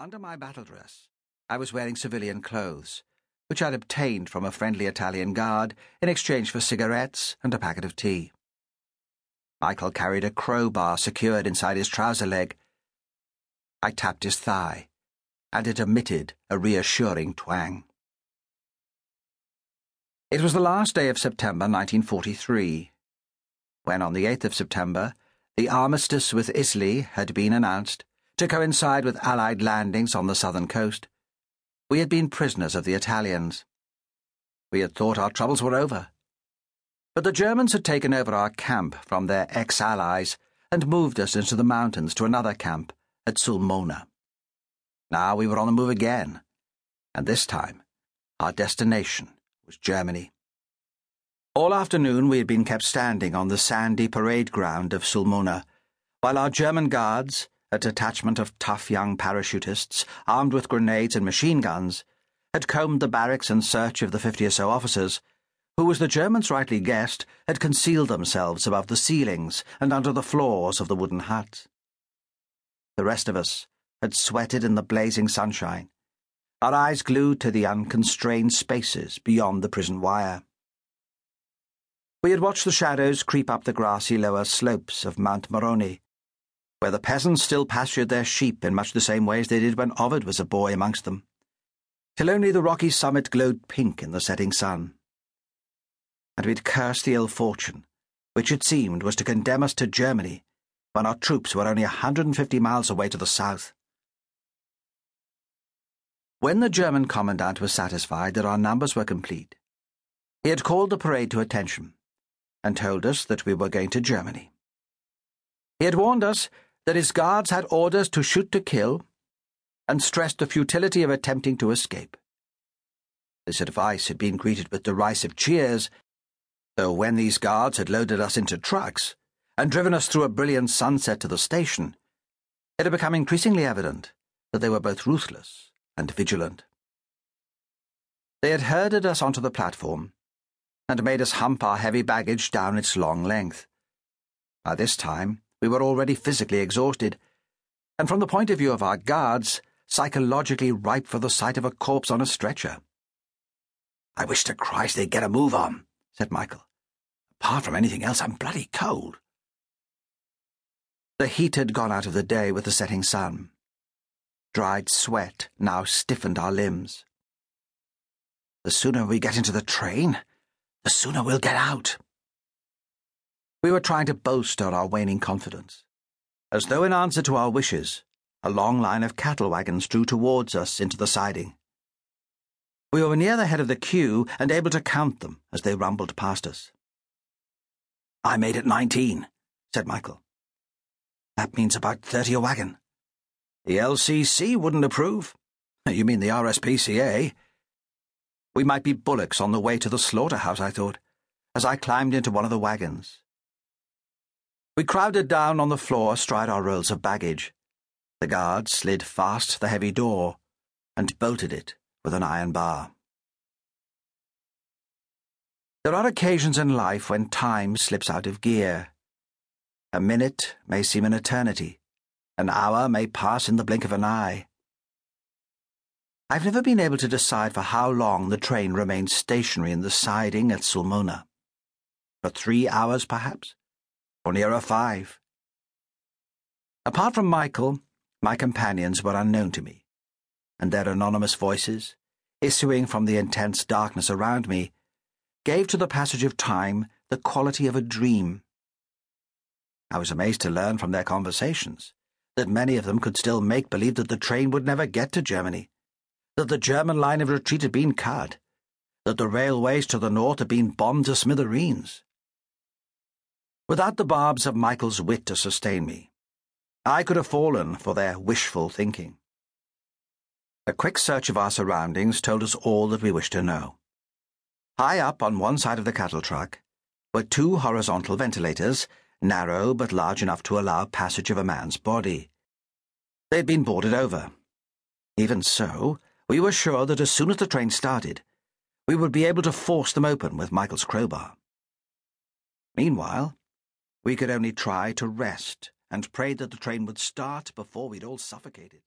Under my battle dress, I was wearing civilian clothes, which I'd obtained from a friendly Italian guard in exchange for cigarettes and a packet of tea. Michael carried a crowbar secured inside his trouser leg. I tapped his thigh, and it emitted a reassuring twang. It was the last day of September 1943, when on the 8th of September, the armistice with Italy had been announced to coincide with Allied landings on the southern coast. We had been prisoners of the Italians. We had thought our troubles were over. But the Germans had taken over our camp from their ex allies and moved us into the mountains to another camp at Sulmona. Now we were on the move again, and this time our destination was Germany. All afternoon we had been kept standing on the sandy parade ground of Sulmona, while our German guards, a detachment of tough young parachutists, armed with grenades and machine guns, had combed the barracks in search of the fifty or so officers, who, as the Germans rightly guessed, had concealed themselves above the ceilings and under the floors of the wooden huts. The rest of us had sweated in the blazing sunshine, our eyes glued to the unconstrained spaces beyond the prison wire. We had watched the shadows creep up the grassy lower slopes of Mount Morrone where the peasants still pastured their sheep in much the same way as they did when Ovid was a boy amongst them, till only the rocky summit glowed pink in the setting sun. And we'd cursed the ill fortune, which it seemed was to condemn us to Germany when our troops were only a 150 miles away to the south. When the German commandant was satisfied that our numbers were complete, he had called the parade to attention and told us that we were going to Germany. He had warned us that his guards had orders to shoot to kill, and stressed the futility of attempting to escape. This advice had been greeted with derisive cheers, though when these guards had loaded us into trucks and driven us through a brilliant sunset to the station, it had become increasingly evident that they were both ruthless and vigilant. They had herded us onto the platform and made us hump our heavy baggage down its long length. By this time, we were already physically exhausted, and from the point of view of our guards, psychologically ripe for the sight of a corpse on a stretcher. I wish to Christ they'd get a move on, said Michael. Apart from anything else, I'm bloody cold. The heat had gone out of the day with the setting sun. Dried sweat now stiffened our limbs. The sooner we get into the train, the sooner we'll get out. We were trying to bolster our waning confidence. As though in answer to our wishes, a long line of cattle wagons drew towards us into the siding. We were near the head of the queue and able to count them as they rumbled past us. I made it nineteen, said Michael. That means about thirty a wagon. The LCC wouldn't approve. You mean the RSPCA? We might be bullocks on the way to the slaughterhouse, I thought, as I climbed into one of the wagons. We crowded down on the floor astride our rolls of baggage. The guard slid fast the heavy door and bolted it with an iron bar. There are occasions in life when time slips out of gear. A minute may seem an eternity. An hour may pass in the blink of an eye. I've never been able to decide for how long the train remained stationary in the siding at Sulmona. For three hours, perhaps? Or nearer five. Apart from Michael, my companions were unknown to me, and their anonymous voices, issuing from the intense darkness around me, gave to the passage of time the quality of a dream. I was amazed to learn from their conversations that many of them could still make believe that the train would never get to Germany, that the German line of retreat had been cut, that the railways to the north had been bombed to smithereens. Without the barbs of Michael's wit to sustain me, I could have fallen for their wishful thinking. A quick search of our surroundings told us all that we wished to know. High up on one side of the cattle truck were two horizontal ventilators, narrow but large enough to allow passage of a man's body. They had been boarded over. Even so, we were sure that as soon as the train started, we would be able to force them open with Michael's crowbar. Meanwhile, we could only try to rest and pray that the train would start before we'd all suffocated.